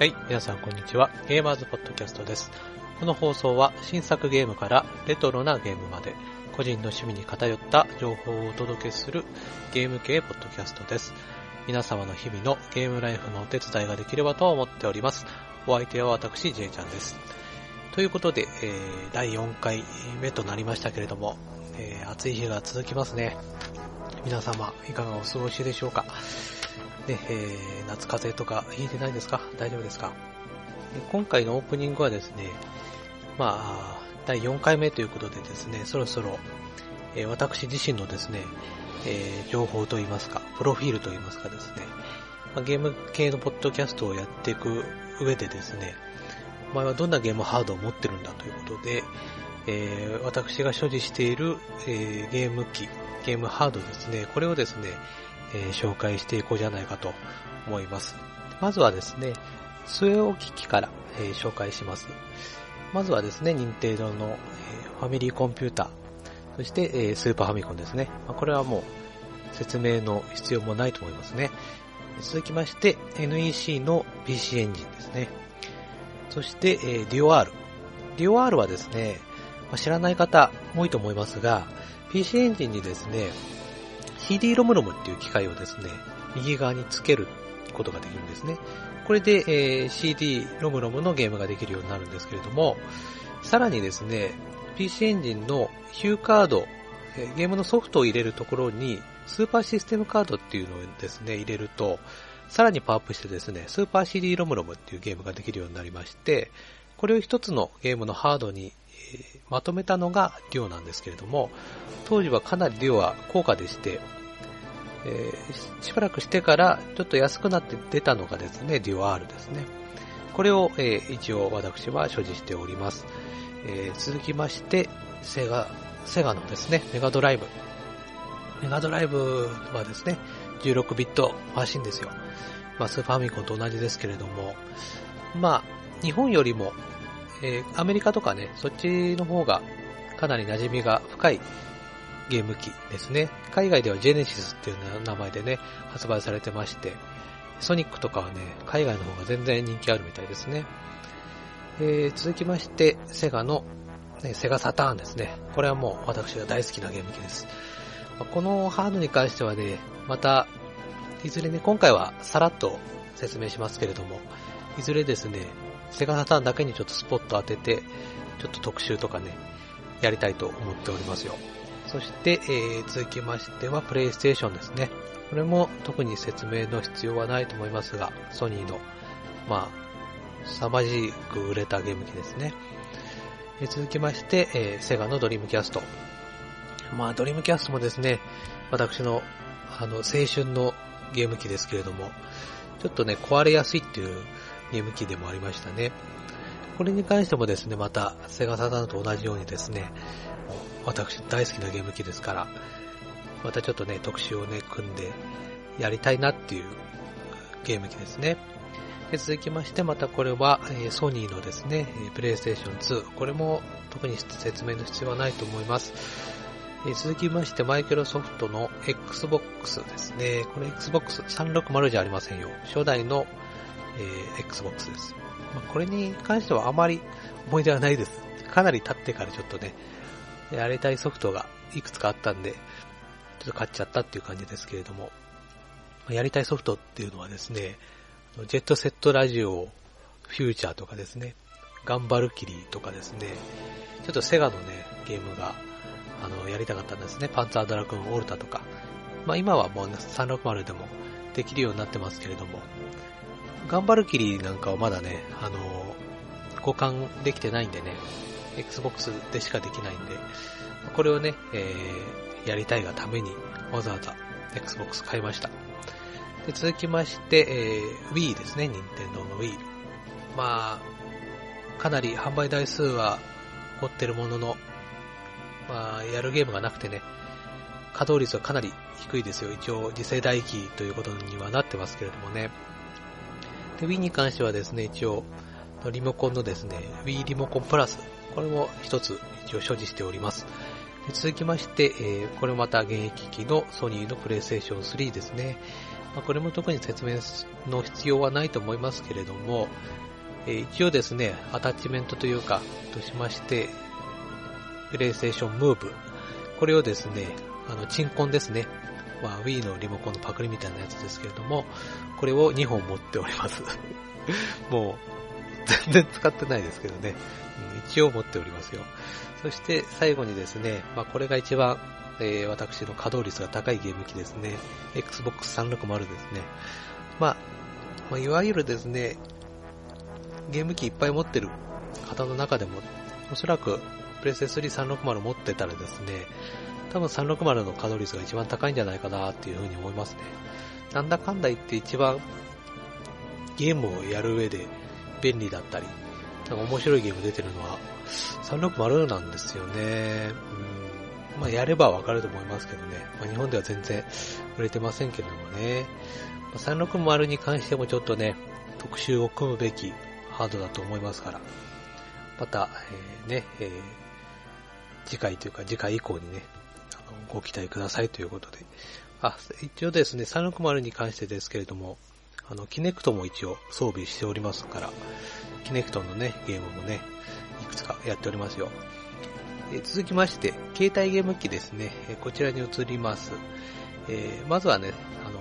はい、皆さんこんにちは。ゲーマーズポッドキャストです。この放送は新作ゲームからレトロなゲームまで個人の趣味に偏った情報をお届けするゲーム系ポッドキャストです。皆様の日々のゲームライフのお手伝いができればと思っております。お相手は私、J ちゃんです。ということで、えー、第4回目となりましたけれども、えー、暑い日が続きますね。皆様、いかがお過ごしでしょうか？ね、えー、夏風邪とか引いてないですか？大丈夫ですか？今回のオープニングはですね、まあ、第4回目ということでですね、そろそろ、えー、私自身のですね、えー、情報といいますか、プロフィールといいますかですね、まあ、ゲーム系のポッドキャストをやっていく上でですね、お前はどんなゲームハードを持ってるんだということで、えー、私が所持している、えー、ゲーム機、ゲームハードですね、これをですね、えー、紹介していこうじゃないかと思います。まずはですね、据え置き機から、えー、紹介します。まずはですね、任天堂の、えー、ファミリーコンピューター、そして、えー、スーパーファミコンですね。まあ、これはもう説明の必要もないと思いますね。続きまして、NEC の PC エンジンですね。そして、えー、DOR。DOR はですね、まあ、知らない方多いと思いますが、PC エンジンにですね、CD ロムロムっていう機械をですね、右側につけることができるんですね。これで、えー、CD ロムロムのゲームができるようになるんですけれども、さらにですね、PC エンジンのヒューカード、えー、ゲームのソフトを入れるところに、スーパーシステムカードっていうのをですね、入れると、さらにパワーアップしてですね、スーパー CD ロムロムっていうゲームができるようになりまして、これを一つのゲームのハードに、ー、まとめたのがデュオなんですけれども、当時はかなりデュオは高価でして、えー、しばらくしてからちょっと安くなって出たのがですね、デュオ R ですね。これを、えー、一応私は所持しております。え、続きまして、セガ、セガのですね、メガドライブ。メガドライブはですね、16ビットマシンですよ。まあ、スーパーミコンと同じですけれども、まあ、日本よりも、えー、アメリカとかね、そっちの方がかなり馴染みが深いゲーム機ですね。海外ではジェネシスっていう名前でね、発売されてまして、ソニックとかはね、海外の方が全然人気あるみたいですね。えー、続きまして、セガの、ね、セガサターンですね。これはもう私が大好きなゲーム機です。このハードに関してはね、また、いずれね、今回はさらっと説明しますけれども、いずれですね、セガサターンだけにちょっとスポット当てて、ちょっと特集とかね、やりたいと思っておりますよ。そして、えー、続きましては、プレイステーションですね。これも特に説明の必要はないと思いますが、ソニーの、まあ、凄まじく売れたゲーム機ですね。えー、続きまして、えー、セガのドリームキャスト。まあ、ドリームキャストもですね、私の、あの、青春のゲーム機ですけれども、ちょっとね、壊れやすいっていうゲーム機でもありましたね。これに関してもですね、また、セガサターンと同じようにですね、私大好きなゲーム機ですから、またちょっとね、特集をね、組んでやりたいなっていうゲーム機ですね。で続きまして、またこれは、え、ソニーのですね、プレイステーション2。これも特に説明の必要はないと思います。え、続きまして、マイクロソフトの Xbox ですね。これ Xbox360 じゃありませんよ。初代の、えー、Xbox です。まあ、これに関してはあまり思い出はないです。かなり経ってからちょっとね、やりたいソフトがいくつかあったんで、ちょっと買っちゃったっていう感じですけれども、やりたいソフトっていうのはですね、ジェットセットラジオフューチャーとかですね、ガンバルキリーとかですね、ちょっとセガのね、ゲームが、あの、やりたかったんですね。パンツァードラゴンオルタとか。まあ今はもう360でもできるようになってますけれども、ガンバルキリなんかはまだね、あの、互換できてないんでね、Xbox でしかできないんで、これをね、えー、やりたいがためにわざわざ Xbox 買いました。で続きまして、えー、Wii ですね、任天堂の Wii。まあ、かなり販売台数は持ってるものの、まあ、やるゲームがなくてね、稼働率はかなり低いですよ。一応、次世代機ということにはなってますけれどもね。で、Wii に関してはですね、一応、リモコンのですね、Wii リモコンプラス、これも一つ一応所持しております。で続きまして、えー、これまた現役機のソニーのプレイステーション3ですね。まあ、これも特に説明の必要はないと思いますけれども、えー、一応ですね、アタッチメントというか、としまして、プレイステーションムーブ。これをですね、あの、チンコンですね。まあ、Wii のリモコンのパクリみたいなやつですけれども、これを2本持っております。もう、全然使ってないですけどね。うん一応持っておりますよ。そして最後にですね、まあ、これが一番、えー、私の稼働率が高いゲーム機ですね。Xbox 360ですね。まあ、まあ、いわゆるですね、ゲーム機いっぱい持ってる方の中でも、おそらくプレステ3360持ってたらですね、多分360の稼働率が一番高いんじゃないかなっていうふうに思いますね。なんだかんだ言って一番ゲームをやる上で便利だったり、なんか面白いゲーム出てるのは360なんですよね。うん。まあやればわかると思いますけどね。まあ日本では全然売れてませんけどもね。ま、360に関してもちょっとね、特集を組むべきハードだと思いますから。また、えー、ね、えー、次回というか次回以降にね、ご期待くださいということで。あ、一応ですね、360に関してですけれども、あの、キネクトも一応装備しておりますから、キネクトのね、ゲームもね、いくつかやっておりますよ。え続きまして、携帯ゲーム機ですね、えこちらに移ります。えー、まずはね、あの、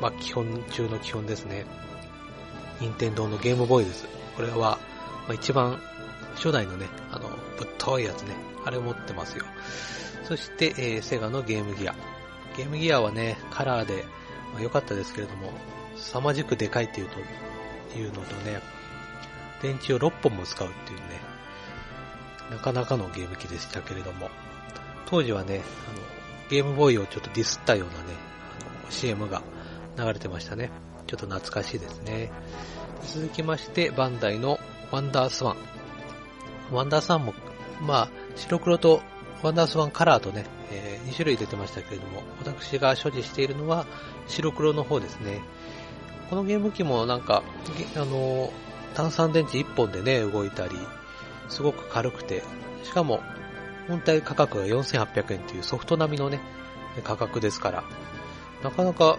まあ、基本中の基本ですね。任天堂のゲームボーイです。これは、まあ、一番初代のね、あの、ぶっといやつね、あれを持ってますよ。そして、えー、セガのゲームギア。ゲームギアはね、カラーで、まあ、良かったですけれども、凄まじくでかいっていうと、いうのとね、電池を6本も使うっていうね、なかなかのゲーム機でしたけれども、当時はね、あの、ゲームボーイをちょっとディスったようなね、あの、CM が流れてましたね。ちょっと懐かしいですね。続きまして、バンダイのワンダースワン。ワンダースワンも、まあ、白黒とワンダースワンカラーとね、えー、2種類出てましたけれども、私が所持しているのは白黒の方ですね。このゲーム機もなんか、あの、単三電池1本でね、動いたり、すごく軽くて、しかも、本体価格が4800円っていうソフト並みのね、価格ですから、なかなか、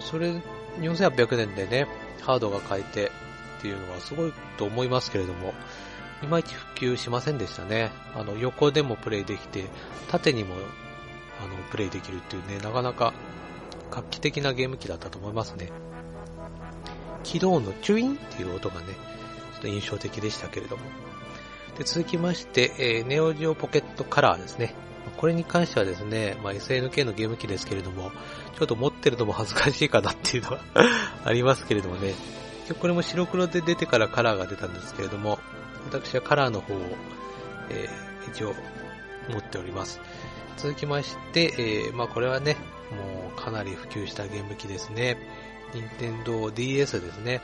それ、4800円でね、ハードが買えてっていうのはすごいと思いますけれども、いまいち普及しませんでしたね。あの、横でもプレイできて、縦にも、あの、プレイできるっていうね、なかなか画期的なゲーム機だったと思いますね。起動のチュインっていう音がね、ちょっと印象的でしたけれども。で続きまして、えー、ネオジオポケットカラーですね。これに関してはですね、まあ、SNK のゲーム機ですけれども、ちょっと持ってるのも恥ずかしいかなっていうのは ありますけれどもね。これも白黒で出てからカラーが出たんですけれども、私はカラーの方を、えー、一応持っております。続きまして、えー、まあこれはね、もうかなり普及したゲーム機ですね。任天堂 DS ですね。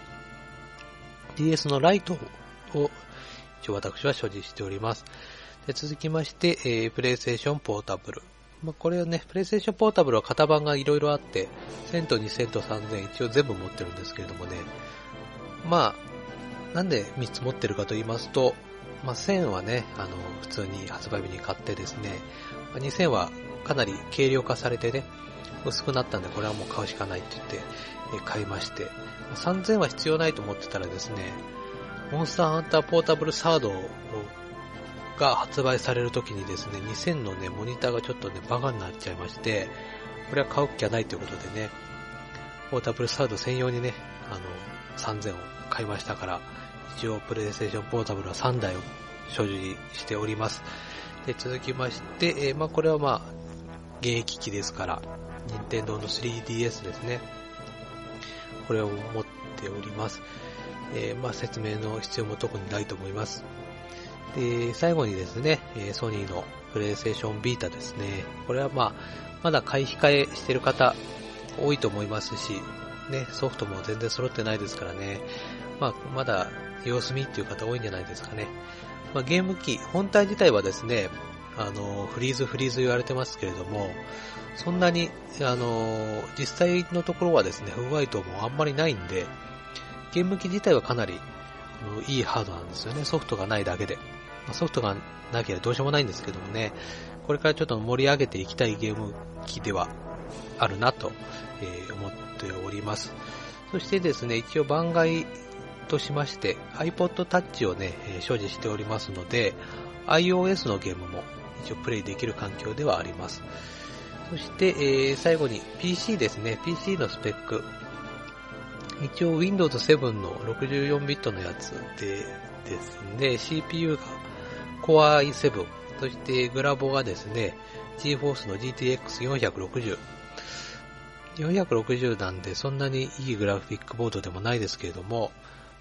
DS のライトを一応私は所持しております。で続きまして、えー、プレイステーションポータブル。まあ、これはね、プレイステーションポータブルは型番がいろいろあって、1000と2000と3000一応全部持ってるんですけれどもね。まあ、なんで3つ持ってるかと言いますと、まあ、1000はね、あの、普通に発売日に買ってですね、2000はかなり軽量化されてね、薄くなったんで、これはもう買うしかないって言って、買いまして、3000は必要ないと思ってたらですね、モンスターハンターポータブルサードが発売される時にですね、2000のね、モニターがちょっとね、バカになっちゃいまして、これは買う気はないということでね、ポータブルサード専用にね、あの、3000を買いましたから、一応プレイステーションポータブルは3台を所持しております。で、続きまして、えー、まあこれはまあ、現役機ですから、任天堂の 3DS ですね。これを持っております。えー、まあ説明の必要も特にないと思います。で、最後にですね、ソニーのプレイステーションビータですね。これはまあ、まだ買い控えしてる方多いと思いますし、ね、ソフトも全然揃ってないですからね。まあ、まだ様子見っていう方多いんじゃないですかね。まあ、ゲーム機、本体自体はですね、あの、フリーズフリーズ言われてますけれども、そんなに、あの、実際のところはですね、不具合等もあんまりないんで、ゲーム機自体はかなり、あのいいハードなんですよね。ソフトがないだけで。ソフトがなければどうしようもないんですけどもね、これからちょっと盛り上げていきたいゲーム機ではあるなと、え思っております。そしてですね、一応番外としまして iPod Touch をね、え所持しておりますので、iOS のゲームも一応プレイできる環境ではあります。そして、えー、最後に PC ですね。PC のスペック。一応 Windows 7の64ビットのやつでですね、CPU が Core i7、そしてグラボがですね、GForce の GTX460。460なんでそんなにいいグラフィックボードでもないですけれども、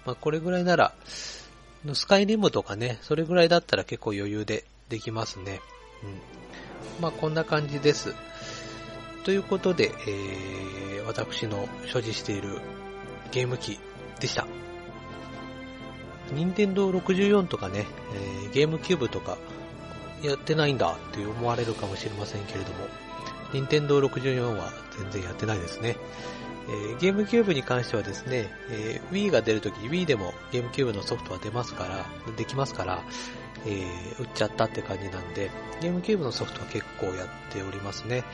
まあこれぐらいなら、スカイリムとかね、それぐらいだったら結構余裕でできますね。うん。まあこんな感じです。ということで、えー、私の所持しているゲーム機でした。任天堂64とかね、えー、ゲームキューブとかやってないんだって思われるかもしれませんけれども、任天堂64は全然やってないですね。え、ゲームキューブに関してはですね、え、Wii が出るとき Wii でもゲームキューブのソフトは出ますから、できますから、えー、売っちゃったって感じなんで、ゲームキューブのソフトは結構やっておりますね。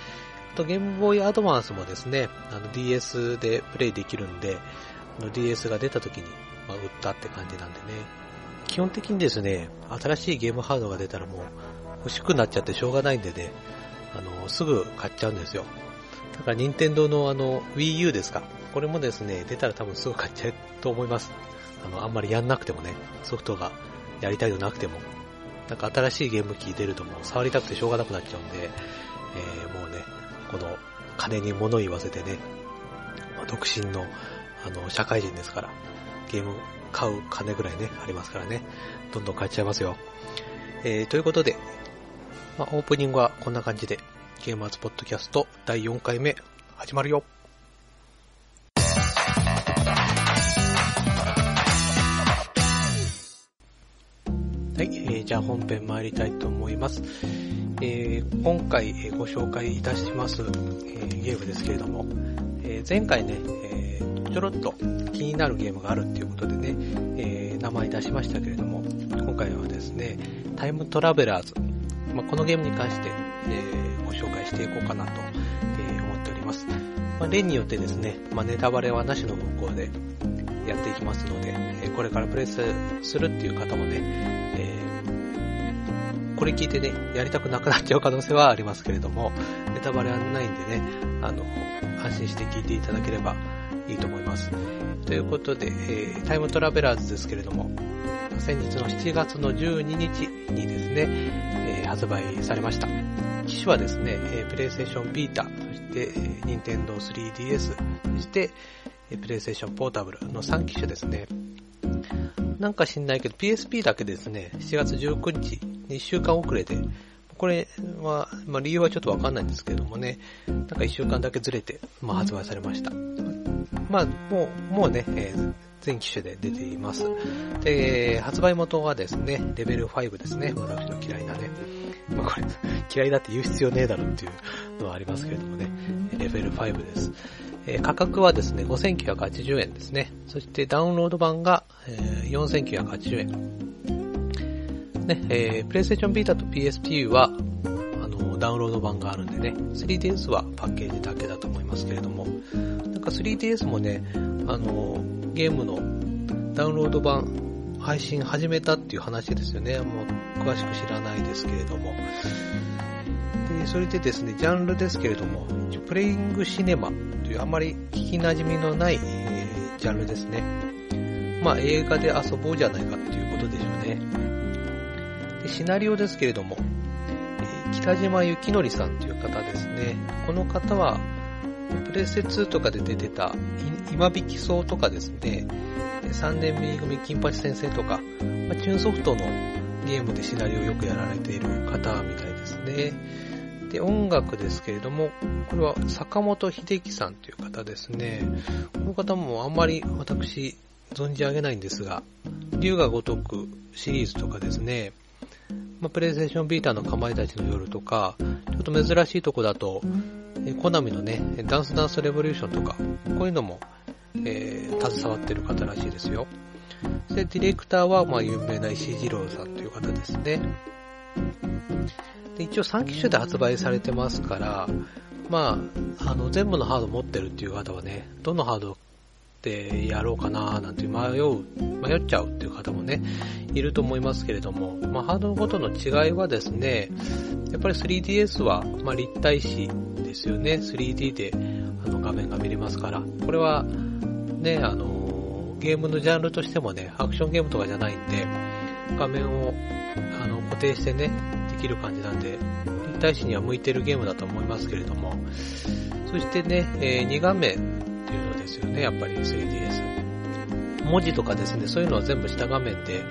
あとゲームボーイアドバンスもですね、あの DS でプレイできるんで、DS が出た時に、まあ、売ったって感じなんでね。基本的にですね、新しいゲームハードが出たらもう欲しくなっちゃってしょうがないんでね、あの、すぐ買っちゃうんですよ。だから任天堂のあの Wii U ですか。これもですね、出たら多分すぐ買っちゃうと思います。あの、あんまりやんなくてもね、ソフトがやりたいのなくても。なんか新しいゲーム機出るともう触りたくてしょうがなくなっちゃうんで、えー、もうね、この金に物言わせてね、まあ、独身のあの社会人ですから、ゲーム買う金ぐらいね、ありますからね、どんどん買っちゃいますよ。えー、ということで、まあ、オープニングはこんな感じで、ゲームアーツポッドキャスト第4回目始まるよ。はい、えー、じゃあ本編参りたいと思います。えー、今回、えご紹介いたします、えー、ゲームですけれども、え前回ね、えちょろっと気になるゲームがあるっていうことでね、え名前出しましたけれども、今回はですね、タイムトラベラーズ、まあ、このゲームに関して、えーご紹介していこうかなと、え思っております。まあ、例によってですね、まあ、ネタバレはなしの方向で、やっていきますので、えこれからプレイするっていう方もね、えー、これ聞いてね、やりたくなくなっちゃう可能性はありますけれども、ネタバレはないんでね、あの、安心して聞いていただければいいと思います。ということで、えー、タイムトラベラーズですけれども、先日の7月の12日にですね、えー、発売されました。機種はですね、えー、プレイステーションビータ、そして、えー、任天堂 3DS、そして、プレイステーションポータブルの3機種ですね。なんか知んないけど PSP だけですね、7月19日、1週間遅れで、これは、まあ、理由はちょっとわかんないんですけどもね、なんか1週間だけずれて、まあ、発売されました。まあ、もう、もうね、えー、全機種で出ています。で、発売元はですね、レベル5ですね、私の嫌いなね。まあこれ、嫌いだって言う必要ねえだろっていうのはありますけれどもね、レベル5です。えー、価格はですね、5980円ですね。そしてダウンロード版が、えー、4980円。ね、えー、プレイステーションビータと PSP は、あの、ダウンロード版があるんでね、3DS はパッケージだけだと思いますけれども、か 3DS もね、あの、ゲームのダウンロード版配信始めたっていう話ですよね。もう詳しく知らないですけれども。で、それでですね、ジャンルですけれども、プレイングシネマというあまり聞き馴染みのない、えー、ジャンルですね。まあ映画で遊ぼうじゃないかっていうことでしょうね。でシナリオですけれども、え、北島幸則さんという方ですね。この方は、プレステ2とかで出てた、今引きそうとかですね、3年 B 組金八先生とか、まあ、チューンソフトのゲームでシナリオをよくやられている方みたいですね。で、音楽ですけれども、これは坂本秀樹さんという方ですね。この方もあんまり私存じ上げないんですが、竜が如くシリーズとかですね、まあ、プレイステーションビーターのかまいたちの夜とか、ちょっと珍しいとこだと、えコナミのね、ダンスダンスレボリューションとか、こういうのも、えー、携わってる方らしいですよ。で、ディレクターは、まあ、有名な石井二郎さんという方ですね。で一応3機種で発売されてますから、まあ、あの、全部のハード持ってるっていう方はね、どのハードをでやろうかななんて迷う、迷っちゃうっていう方もね、いると思いますけれども、まあ、ハードごとの違いはですね、やっぱり 3DS は、まあ、立体視ですよね。3D であの画面が見れますから。これは、ね、あの、ゲームのジャンルとしてもね、アクションゲームとかじゃないんで、画面をあの固定してね、できる感じなんで、立体視には向いてるゲームだと思いますけれども、そしてね、えー、2画面ですよね、やっぱり 3DS。文字とかですね、そういうのは全部下画面で、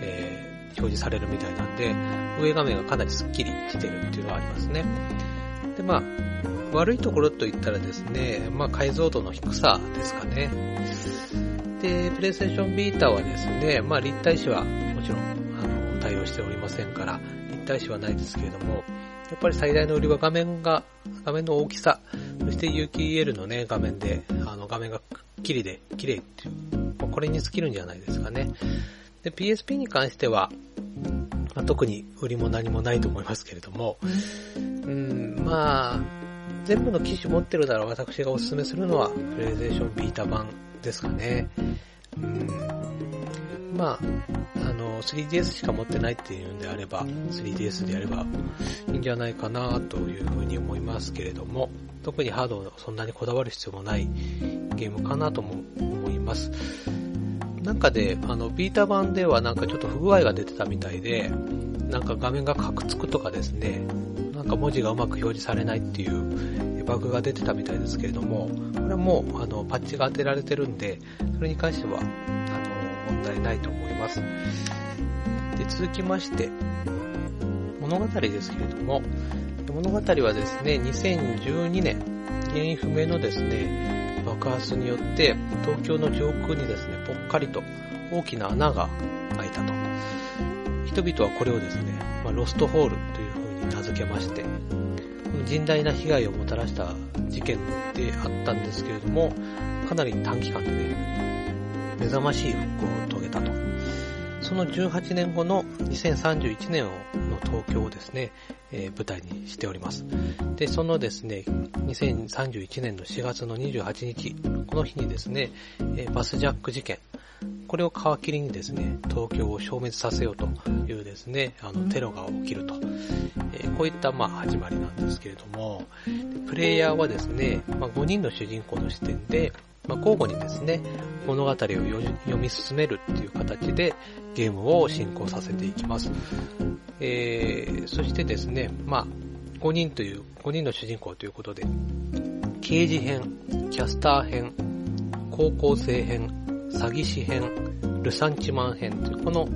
えー、表示されるみたいなんで、上画面がかなりスッキリしてるっていうのはありますね。で、まあ、悪いところといったらですね、まあ解像度の低さですかね。で、プレイステーションビーターはですね、まあ立体視はもちろん、あの、対応しておりませんから、立体視はないですけれども、やっぱり最大の売りは画面が、画面の大きさ、そして有機 EL のね、画面で、あの、画面がくっきりで、綺麗っていう、まあ、これに尽きるんじゃないですかね。で、PSP に関しては、まあ、特に売りも何もないと思いますけれども、うん、まあ、全部の機種持ってるなら私がおすすめするのは、プレイステーションビータ版ですかね。うん、ま、あの、3DS しか持ってないっていうんであれば、3DS でやればいいんじゃないかなというふうに思いますけれども、特にハードをそんなにこだわる必要もないゲームかなとも思います。なんかで、あの、ビータ版ではなんかちょっと不具合が出てたみたいで、なんか画面がカクつくとかですね、なんか文字がうまく表示されないっていうバグが出てたみたいですけれども、これはもうあのパッチが当てられてるんで、それに関してはあの題ないと思います。で続きまして、物語ですけれども、物語はですね、2012年、原因不明のですね、爆発によって東京の上空にですね、ぽっかりと大きな穴が開いたと。人々はこれをですね、まあ、ロストホールというふうに名付けまして、この甚大な被害をもたらした事件であったんですけれども、かなり短期間でね、目覚ましい復興を遂げたと。その18年後の2031年の東京をですね、えー、舞台にしております。で、そのですね、2031年の4月の28日、この日にですね、えー、バスジャック事件、これを皮切りにですね、東京を消滅させようというですね、あの、テロが起きると。えー、こういった、まあ、始まりなんですけれども、プレイヤーはですね、まあ、5人の主人公の視点で、まあ、交互にですね、物語を読み進めるっていう形でゲームを進行させていきます。えー、そしてですね、まあ、5人という、5人の主人公ということで、刑事編、キャスター編、高校生編、詐欺師編、ルサンチマン編という、この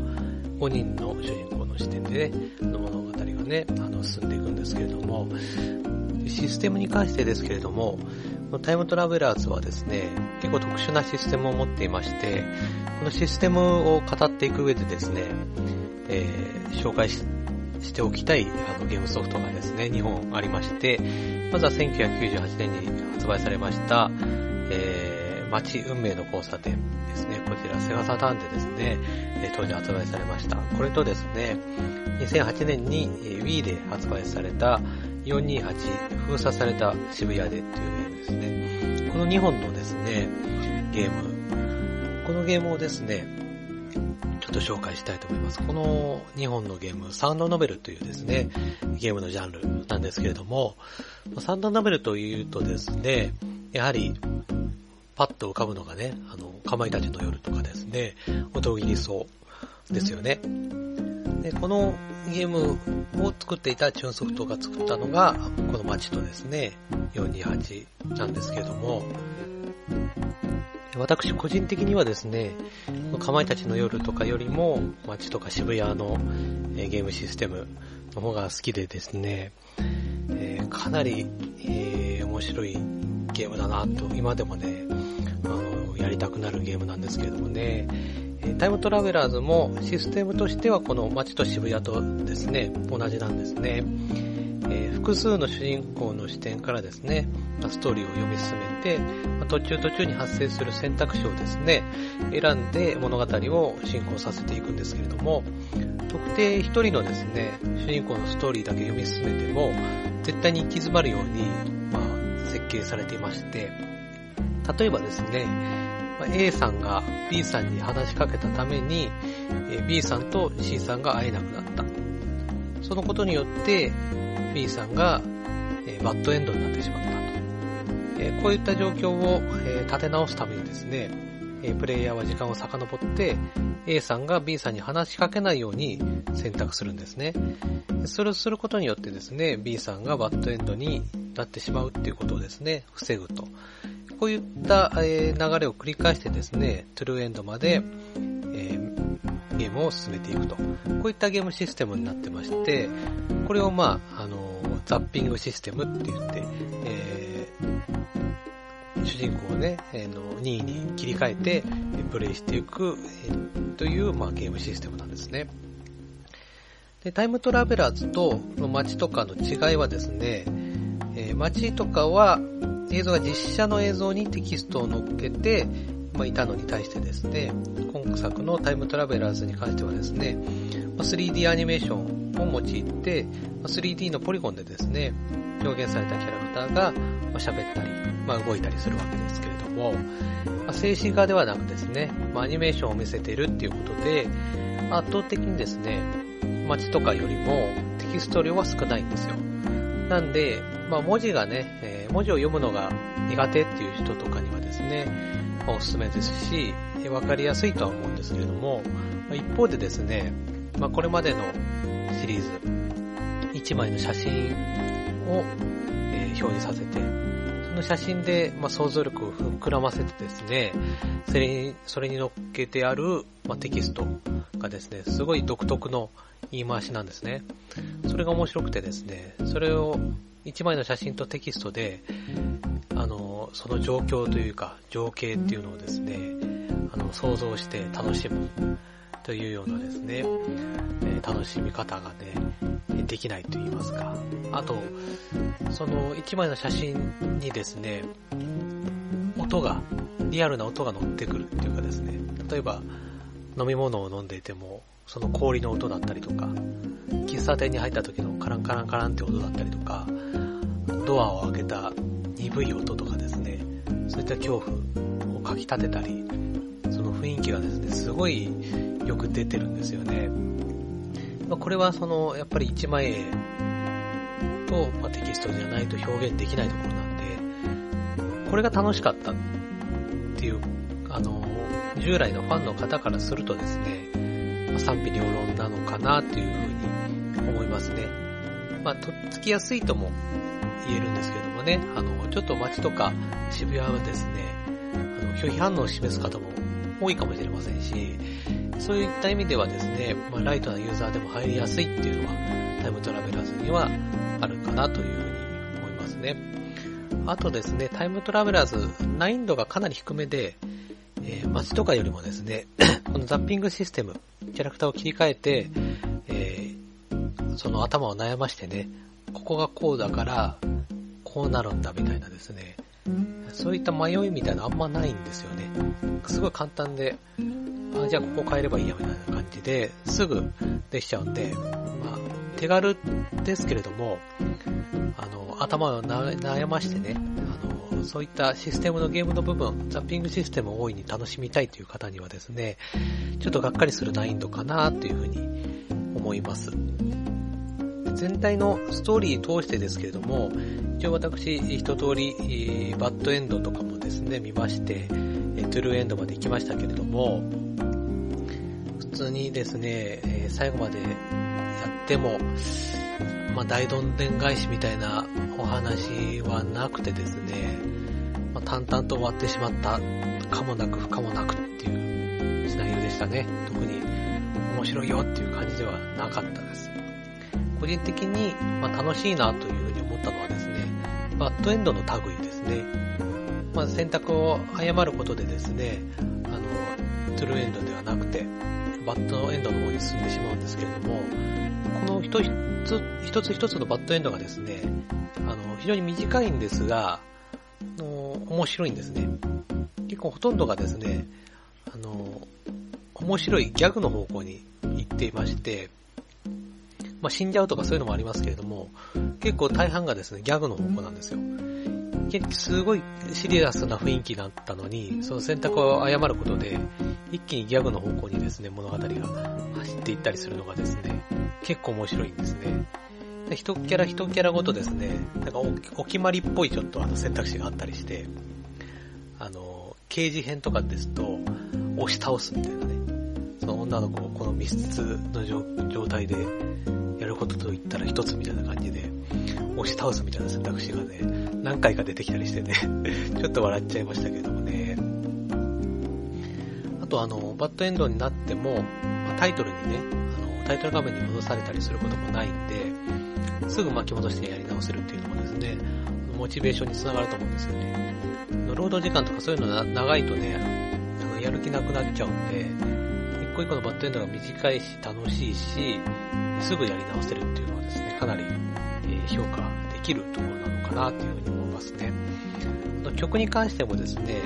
5人の主人公の視点でね、の物語がね、あの、進んでいくんですけれども、システムに関してですけれども、タイムトラベラーズはですね、結構特殊なシステムを持っていまして、このシステムを語っていく上でですね、えー、紹介しておきたいあのゲームソフトがですね、2本ありまして、まずは1998年に発売されました、えー、街運命の交差点ですね。こちらセガサターンでですね、当時発売されました。これとですね、2008年に Wii で発売された428封鎖された渋谷でっていうゲームですね。この2本のですね、ゲーム。このゲームをですね、ちょっと紹介したいと思います。この2本のゲーム、サウンドノベルというですね、ゲームのジャンルなんですけれども、サウンドノベルというとですね、やはり、パッと浮かぶのがね、あの、かまいたちの夜とかですね、音切りそうですよね。で、このゲームを作っていたチューンソフトが作ったのが、この街とですね、428なんですけども、私個人的にはですね、かまいたちの夜とかよりも、街とか渋谷のゲームシステムの方が好きでですね、え、かなり、え、面白いゲームだなと、今でもね、あの、やりたくなるゲームなんですけれどもね、タイムトラベラーズもシステムとしてはこの街と渋谷とですね、同じなんですね。えー、複数の主人公の視点からですね、ストーリーを読み進めて、途中途中に発生する選択肢をですね、選んで物語を進行させていくんですけれども、特定一人のですね、主人公のストーリーだけ読み進めても、絶対に行き詰まるように、まあ、計されていまして、例えばですね、A さんが B さんに話しかけたために、B さんと C さんが会えなくなった。そのことによって、B さんがバッドエンドになってしまったと。こういった状況を立て直すためにですね、プレイヤーは時間を遡って、A さんが B さんに話しかけないように選択するんですね。それをすることによってですね、B さんがバッドエンドになってしまうっていうことをですね、防ぐと。こういったえ流れを繰り返してですね、トゥルーエンドまで、えゲームを進めていくと。こういったゲームシステムになってまして、これをまあ、あの、ザッピングシステムって言って、えー、主人公をね、えー、の2位に切り替えてプレイしていく、えー、という、まあ、ゲームシステムなんですね。で、タイムトラベラーズと街とかの違いはですね、えー、街とかは映像が実写の映像にテキストを載っけて、まあ、いたのに対してですね、今作のタイムトラベラーズに関してはですね、3D アニメーションを用いて、3D のポリゴンでですね、表現されたキャラクターが喋ったり、まあ、動いたりするわけですけれども、まあ、静止画ではなくですね、まあ、アニメーションを見せているっていうことで、圧倒的にですね、街とかよりもテキスト量は少ないんですよ。なんで、まあ、文字がね、えー、文字を読むのが苦手っていう人とかにはですね、まあ、おすすめですし、わかりやすいとは思うんですけれども、まあ、一方でですね、まあ、これまでのシリーズ、1枚の写真を、えー、表示させて、その写真で、まあ、想像力を膨らませてですね、それに、それに乗っけてある、まあ、テキストがですね、すごい独特の言い回しなんですね。それが面白くてですね、それを1枚の写真とテキストで、あの、その状況というか、情景っていうのをですね、あの、想像して楽しむというようなですね、え楽しみ方がね、できないと言いますか。あと、その1枚の写真にですね、音が、リアルな音が乗ってくるっていうかですね、例えば飲み物を飲んでいても、その氷の音だったりとか、喫茶店に入った時のカランカランカランって音だったりとか、ドアを開けた鈍い音とかですね、そういった恐怖をかき立てたり、その雰囲気がですね、すごいよく出てるんですよね。まあ、これはその、やっぱり一枚絵と、まあ、テキストじゃないと表現できないところなんで、これが楽しかったっていう、あの、従来のファンの方からするとですね、賛否両論なのかなっていうふうに思いますね。まあ、とっつきやすいとも言えるんですけどもね、あの、ちょっと街とか渋谷はですね、あの、拒否反応を示す方も多いかもしれませんし、そういった意味ではですね、まあ、ライトなユーザーでも入りやすいっていうのは、タイムトラベラーズにはあるかなというふうに思いますね。あとですね、タイムトラベラーズ、難易度がかなり低めで、えー、街とかよりもですね、このザッピングシステム、キャラクターを切り替えて、えー、その頭を悩ましてね、ここがこうだから、こうなるんだみたいなですね、そういった迷いみたいなあんまないんですよね。すごい簡単で、あじゃあここ変えればいいやみたいな感じで、すぐできちゃうんで、まあ、手軽ですけれども、あの、頭を悩ましてね、あの、そういったシステムのゲームの部分、ザッピングシステムを大いに楽しみたいという方にはですね、ちょっとがっかりする難易度かなというふうに思います。全体のストーリー通してですけれども、一応私、一通り、バッドエンドとかもですね、見まして、トゥルーエンドまで行きましたけれども、普通にですね、最後までやっても、まあ、大どんでん返しみたいなお話はなくてですね、淡々と終わってしまったかもなく不可もなくっていうシナリオでしたね。特に面白いよっていう感じではなかったです。個人的に、ま楽しいなというふうに思ったのはですね、バッドエンドの類ですね。まあ、選択を誤ることでですね、あの、トゥルーエンドではなくて、バッドエンドの方に進んでしまうんですけれども、この一つ一つ一つのバッドエンドがですね、あの、非常に短いんですが、の、面白いんですね。結構ほとんどがですね、あの、面白いギャグの方向に行っていまして、まあ、死んじゃうとかそういうのもありますけれども、結構大半がですね、ギャグの方向なんですよ。すごいシリアスな雰囲気だったのに、その選択を誤ることで、一気にギャグの方向にですね、物語が走っていったりするのがですね、結構面白いんですね。一キャラ一キャラごとですね、なんかお決まりっぽいちょっとあの選択肢があったりして、あの、刑事編とかですと、押し倒すみたいなね、その女の子をこの密室の状態でやることと言ったら一つみたいな感じで、押し倒すみたいな選択肢がね、何回か出てきたりしてね ちょっと笑っちゃいましたけどもね。あとあの、バッドエンドになっても、まタイトルにね、あの、タイトル画面に戻されたりすることもないんで、すぐ巻き戻してやり直せるっていうのもですね、モチベーションにつながると思うんですよね。労働時間とかそういうの長いとね、やる気なくなっちゃうんで、一個一個のバッドエンドが短いし楽しいし、すぐやり直せるっていうのはですね、かなり、評価できるところなのかなっていうふうに思いますね。曲に関してもですね、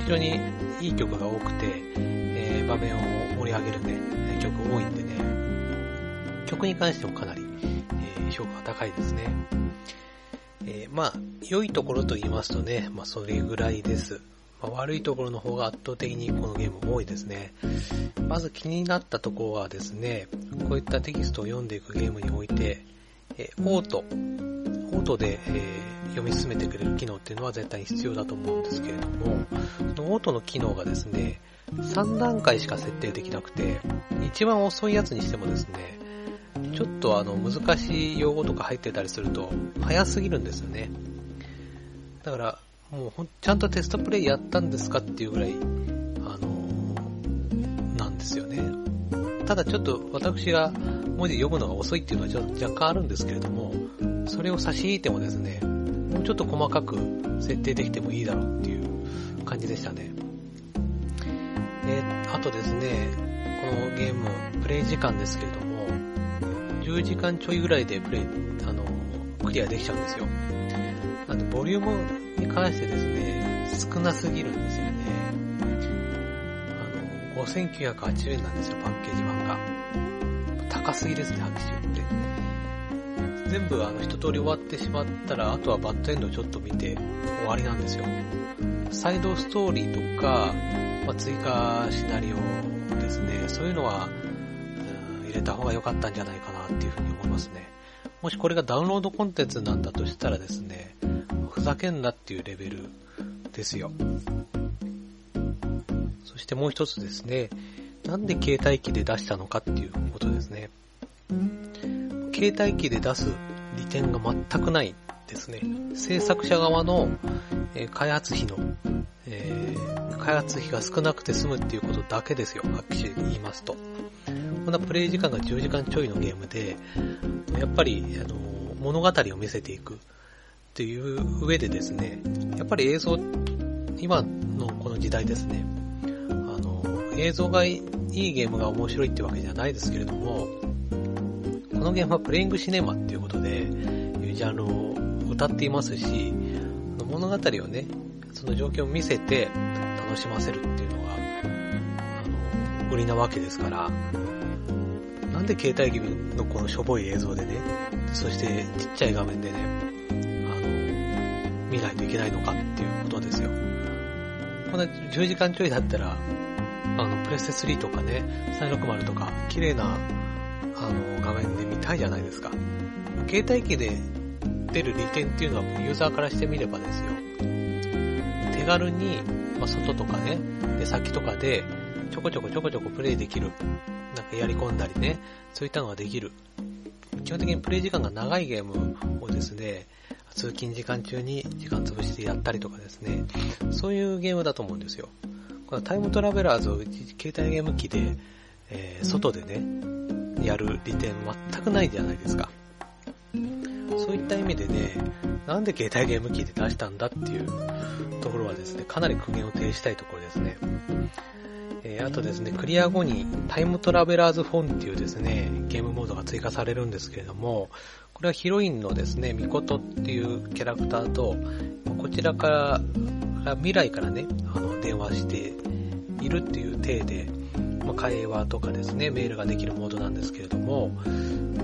非常にいい曲が多くて、えー、場面を盛り上げるね、曲多いんでね、曲に関してもかなり、え、評価が高いですね。えー、まあ、良いところと言いますとね、まあそれぐらいです。まあ、悪いところの方が圧倒的にこのゲーム多いですね。まず気になったところはですね、こういったテキストを読んでいくゲームにおいて、えオート、オートで、えー、読み進めてくれる機能っていうのは絶対に必要だと思うんですけれども、そのオートの機能がですね、3段階しか設定できなくて、一番遅いやつにしてもですね、ちょっとあの難しい用語とか入ってたりすると早すぎるんですよね。だから、もうほん、ちゃんとテストプレイやったんですかっていうぐらい、あのー、なんですよね。ただちょっと私が文字読むのが遅いっていうのは若干あるんですけれども、それを差し引いてもですね、もうちょっと細かく設定できてもいいだろうっていう感じでしたね。えあとですね、このゲーム、プレイ時間ですけれども、10時間ちょいぐらいでプレイ、あの、クリアできちゃうんですよ。あの、ボリュームに関してですね、少なすぎるんですよね。あの、5980円なんですよ、パッケージ版が。高すぎですね、拍手って。全部あの一通り終わってしまったら、あとはバッドエンドをちょっと見て終わりなんですよ。サイドストーリーとか、まあ、追加シナリオですね、そういうのは、入れた方が良かったんじゃないかなっていうふうに思いますね。もしこれがダウンロードコンテンツなんだとしたらですね、ふざけんなっていうレベルですよ。そしてもう一つですね、なんで携帯機で出したのかっていうことですね。携帯機で出す利点が全くないですね。制作者側の、え開発費の、えー、開発費が少なくて済むっていうことだけですよ。はっきり言いますと。こんなプレイ時間が10時間ちょいのゲームで、やっぱり、あの、物語を見せていく。っていう上でですね、やっぱり映像、今のこの時代ですね、あの、映像がいいゲームが面白いってわけじゃないですけれども、このゲームはプレイングシネマっていうことで、いうジャンルを歌っていますし、物語をね、その状況を見せて楽しませるっていうのが、あの、売りなわけですから、なんで携帯機のこのしょぼい映像でね、そしてちっちゃい画面でね、あの見ないといけないのかっていうことですよ。こんな10時間ちょいだったら、あの、プレステ3とかね、360とか、綺麗な、あの、画面で見たいじゃないですか。携帯機で出る利点っていうのはユーザーからしてみればですよ。手軽に、まあ、外とかね、出先とかで、ちょこちょこちょこちょこプレイできる。なんかやり込んだりね、そういったのができる。基本的にプレイ時間が長いゲームをですね、通勤時間中に時間潰してやったりとかですね、そういうゲームだと思うんですよ。このタイムトラベラーズを携帯ゲーム機で、えー、外でね、やる利点全くないじゃないですか。そういった意味でね、なんで携帯ゲーム機で出したんだっていうところはですね、かなり苦言を呈したいところですね。えー、あとですね、クリア後にタイムトラベラーズフォンっていうですね、ゲームモードが追加されるんですけれども、これはヒロインのですね、ミコトっていうキャラクターと、こちらから未来からね、あの、電話しているっていう体で、まあ、会話とかですね、メールができるモードなんですけれども、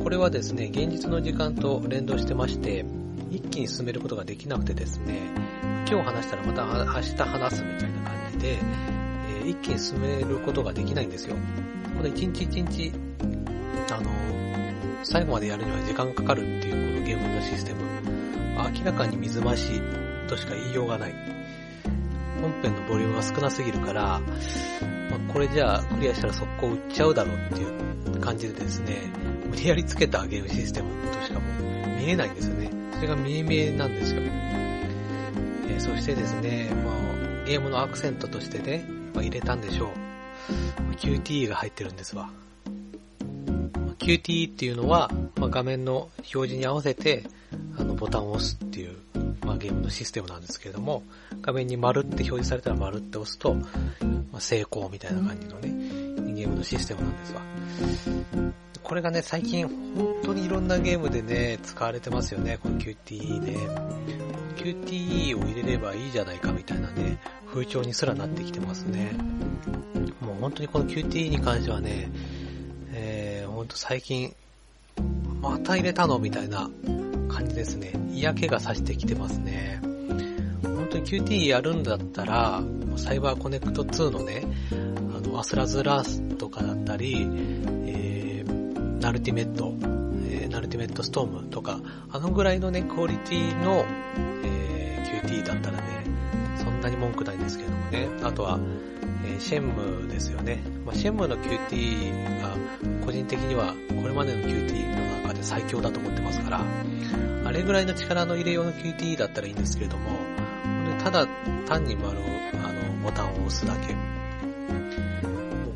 これはですね、現実の時間と連動してまして、一気に進めることができなくてですね、今日話したらまた明日話すみたいな感じで、一気に進めることができないんですよ。この一日一日、あの、最後までやるには時間かかるっていうこのゲームのシステム、明らかに水増しとしか言いようがない。本編のボリュームが少なすぎるから、まあ、これじゃあクリアしたら速攻売っちゃうだろうっていう感じでですね、無理やりつけたゲームシステムとしかも見えないんですよね。それが見え見えなんですよ。えー、そしてですね、まあ、ゲームのアクセントとしてね、まあ、入れたんでしょう。QTE が入ってるんですわ。QTE っていうのは、まあ、画面の表示に合わせて、あの、ボタンを押すっていう、まあ、ゲームのシステムなんですけれども、画面に丸って表示されたら丸って押すと、まあ、成功みたいな感じのね、ゲームのシステムなんですわ。これがね、最近本当にいろんなゲームでね、使われてますよね、この QTE ね。QTE を入れればいいじゃないかみたいなね、風潮にすらなってきてますね。もう本当にこの QTE に関してはね、えー、ほんと最近、また入れたのみたいな感じですね。嫌気がさしてきてますね。本当に QT やるんだったら、サイバーコネクト2のね、あの、アスラズラースとかだったり、えー、ナルティメット、えー、ナルティメットストームとか、あのぐらいのね、クオリティの、えー、QT だったらね、そんなに文句ないんですけどもね。あとは、えー、シェンムですよね。まあ、シェンムの QT が、個人的にはこれまでの QT の中で最強だと思ってますから、あれぐらいの力の入れようの QT だったらいいんですけれども、ただ単に丸を、あの、ボタンを押すだけ。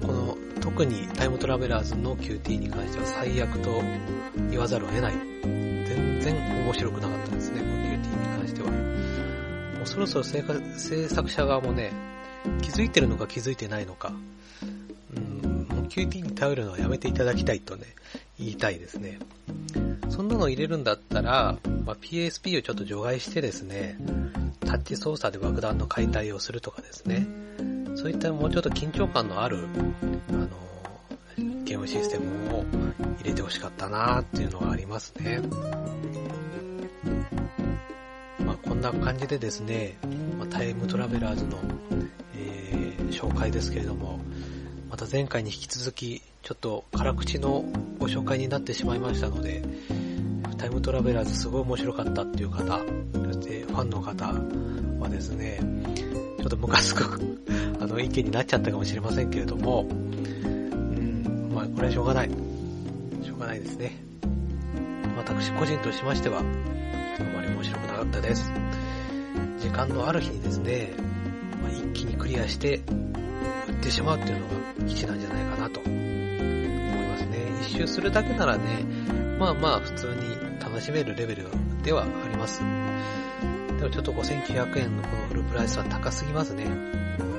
この、特にタイムトラベラーズの QT に関しては最悪と言わざるを得ない。全然面白くなかったですね、そろそろ制作者側もね、気づいてるのか気づいてないのか、うん、もう QT に頼るのはやめていただきたいとね、言いたいですね。そんなの入れるんだったら、まあ、PSP をちょっと除外してですね、タッチ操作で爆弾の解体をするとかですね、そういったもうちょっと緊張感のある、あの、ゲームシステムを入れてほしかったなっていうのはありますね。な感じでですね、ま、タイムトラベラーズの、えー、紹介ですけれども、また前回に引き続き、ちょっと辛口のご紹介になってしまいましたので、タイムトラベラーズすごい面白かったっていう方、そしてファンの方はですね、ちょっとムカつく あの意見になっちゃったかもしれませんけれども、うん、まあこれはしょうがない。しょうがないですね。私個人としましては、あまり面白くなかったです。時間のある日にですね、まあ、一気にクリアして売ってしまうっていうのが基地なんじゃないかなと思いますね。一周するだけならね、まあまあ普通に楽しめるレベルではあります。でもちょっと5900円のこのフルプライスは高すぎますね。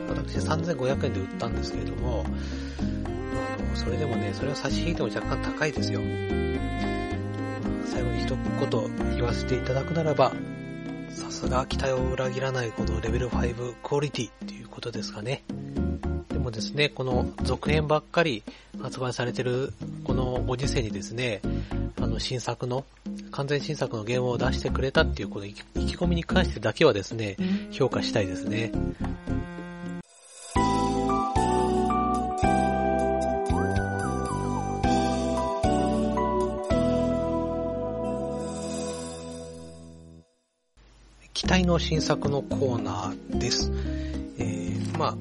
私3500円で売ったんですけれども、あの、それでもね、それを差し引いても若干高いですよ。最後に一言言わせていただくならば、ですが期待を裏切らないこのレベル5クオリティということですかね。でもですね、この続編ばっかり発売されてるこのご時世にですね、あの新作の、完全新作のゲームを出してくれたっていうこの意気込みに関してだけはですね、評価したいですね。の新作のコーナーです。えー、まあ、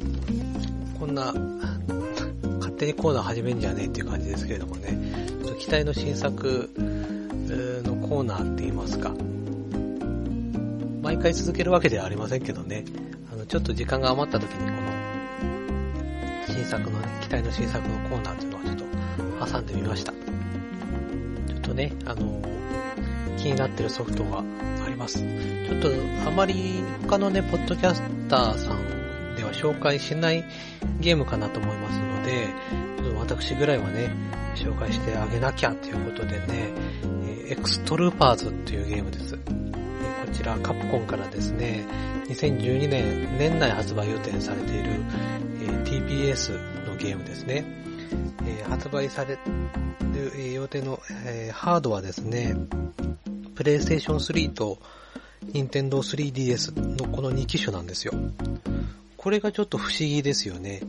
こんな、勝手にコーナー始めんじゃねえっていう感じですけれどもね、ちょ期待の新作のコーナーって言いますか、毎回続けるわけではありませんけどね、あの、ちょっと時間が余った時にこの、新作のね、期待の新作のコーナーっていうのをちょっと挟んでみました。ちょっとね、あの、気になってるソフトがあります。ちょっとあまり他のね、ポッドキャスターさんでは紹介しないゲームかなと思いますので、私ぐらいはね、紹介してあげなきゃということでね、エクストルーパーズっていうゲームです。こちらカプコンからですね、2012年年内発売予定されている、TPS のゲームですね。発売される予定の、ハードはですね、プレイステーション3と任天堂 3DS のこの2機種なんですよ。これがちょっと不思議ですよね。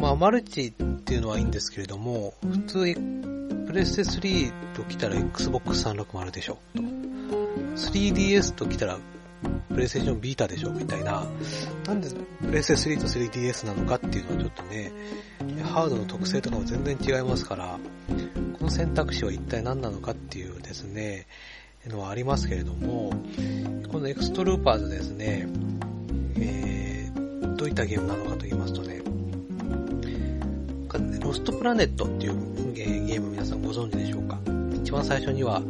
まあ、マルチっていうのはいいんですけれども、普通、プレステ3と来たら Xbox 360でしょ。と 3DS と来たらプレイステーションビータでしょみたいな。なんでプレイステ3と 3DS なのかっていうのはちょっとね、ハードの特性とかも全然違いますから、この選択肢は一体何なのかっていうですね、のはありますけれども、このエクストルーパーズですね、えー、どういったゲームなのかと言いますとね、ロストプラネットっていうゲーム皆さんご存知でしょうか？一番最初には、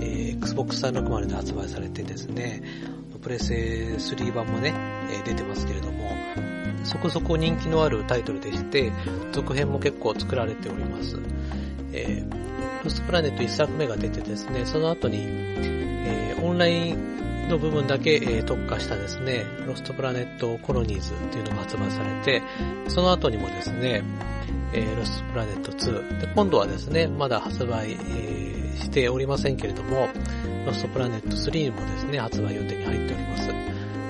えー、Xbox 360で発売されてですね、プレステ3版もね、え、出てますけれども、そこそこ人気のあるタイトルでして、続編も結構作られております。えー、ロストプラネット1作目が出てですね、その後に、えー、オンラインの部分だけ、えー、特化したですね、ロストプラネットコロニーズっていうのが発売されて、その後にもですね、えー、ロストプラネット2。で、今度はですね、まだ発売、えー、しておりませんけれども、ロストプラネット3もですね、発売予定に入っております。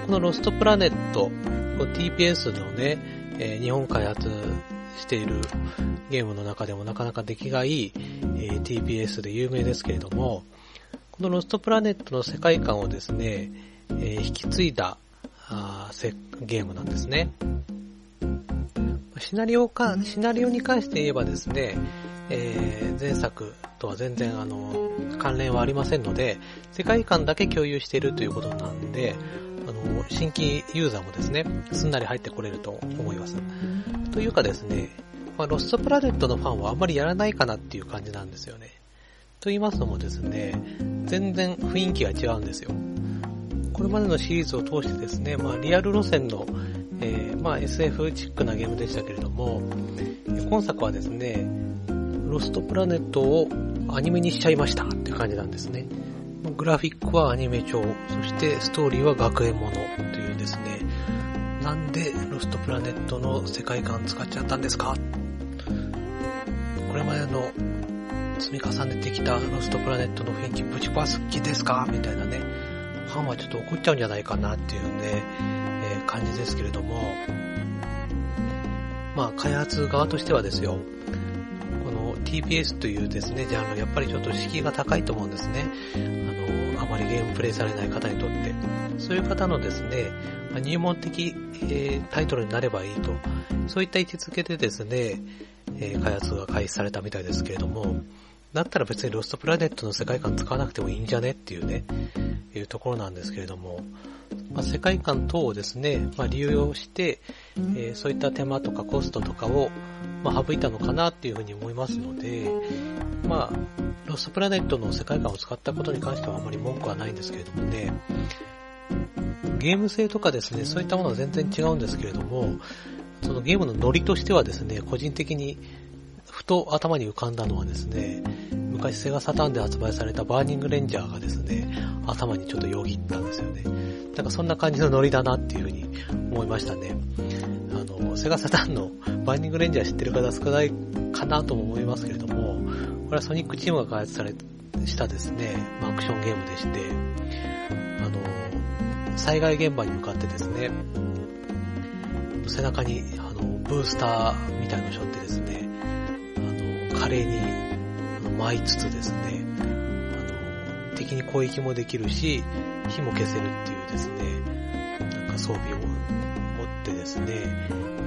このロストプラネット、TPS のね、えー、日本開発しているゲームの中でもなかなか出来がいい、えー、TPS で有名ですけれども、このロストプラネットの世界観をですね、えー、引き継いだあゲームなんですね。シナリオか、シナリオに関して言えばですね、えー、前作とは全然あの、関連はありませんので、世界観だけ共有しているということなんで、新規ユーザーもですね、すんなり入ってこれると思います。というかですね、まあ、ロストプラネットのファンはあんまりやらないかなっていう感じなんですよね。と言いますのもですね、全然雰囲気が違うんですよ。これまでのシリーズを通してですね、まあ、リアル路線の、えー、まあ、SF チックなゲームでしたけれども、今作はですね、ロストプラネットをアニメにしちゃいましたっていう感じなんですね。グラフィックはアニメ調、そしてストーリーは学園ものというですね、なんでロストプラネットの世界観使っちゃったんですか？これまでの積み重ねてきたロストプラネットの雰囲気ぶち壊す気ですか？みたいなね、ファンはちょっと怒っちゃうんじゃないかなっていうね、えー、感じですけれども、まあ開発側としてはですよ、TPS というですね、ジャンル、やっぱりちょっと敷居が高いと思うんですね。あの、あまりゲームプレイされない方にとって。そういう方のですね、入門的、えー、タイトルになればいいと。そういった位置づけでですね、えー、開発が開始されたみたいですけれども、だったら別にロストプラネットの世界観使わなくてもいいんじゃね？っていうね、いうところなんですけれども、まあ、世界観等をですね、まあ、利用して、えー、そういった手間とかコストとかを、まあ、省いたのかなっていうふうに思いますので、まあ、ロストプラネットの世界観を使ったことに関してはあまり文句はないんですけれどもね、ゲーム性とかですね、そういったものは全然違うんですけれども、そのゲームのノリとしてはですね、個人的にふと頭に浮かんだのはですね、昔セガサターンで発売されたバーニングレンジャーがですね、頭にちょっとよぎったんですよね。なんかそんな感じのノリだなっていうふうに思いましたね。あの、セガサターンのバーニングレンジャー知ってる方少ないかなとも思いますけれども、これはソニックチームが開発されしたですね、アクションゲームでして、あの、災害現場に向かってですね、背中にあのブースターみたいなのを背負ってですね、麗に舞いつつですね、あの、敵に攻撃もできるし、火も消せるっていうですね、なんか装備を持ってですね、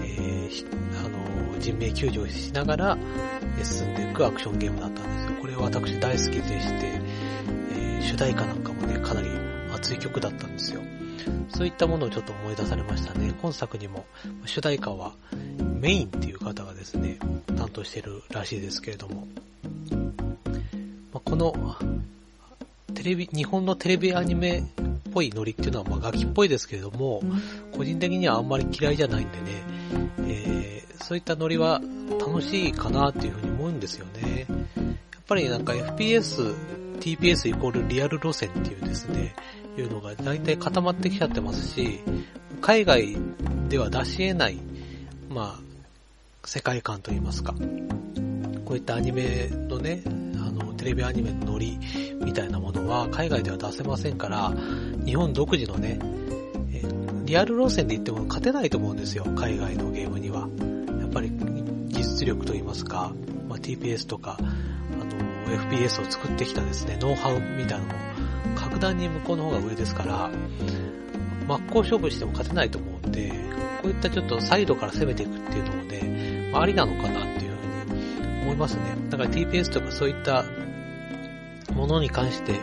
えー、あの、人命救助をしながら進んでいくアクションゲームだったんですよ。これは私大好きでして、えー、主題歌なんかもね、かなり熱い曲だったんですよ。そういったものをちょっと思い出されましたね。今作にも主題歌はメインっていう方がですね、担当してるらしいですけれども、まあ、この、テレビ、日本のテレビアニメっぽいノリっていうのは、まあ、ガキっぽいですけれども、個人的にはあんまり嫌いじゃないんでね、えー、そういったノリは楽しいかなっていうふうに思うんですよね。やっぱりなんか FPS、TPS イコールリアル路線っていうですね、いうのが大体固まってきちゃってますし、海外では出し得ない、まあ、世界観といいますか、こういったアニメのね、あのテレビアニメのノリみたいなものは海外では出せませんから、日本独自のね、リアル路線で言っても勝てないと思うんですよ、海外のゲームには。やっぱり技術力といいますか、まあ、TPS とか、あの、FPS を作ってきたですね、ノウハウみたいなのも、格段に向こうの方が上ですから、真っ向勝負しても勝てないと思うんで、こういったちょっとサイドから攻めていくっていうのもね、まあ、ありなのかなっていうふうに思いますね。だから TPS とかそういったものに関して、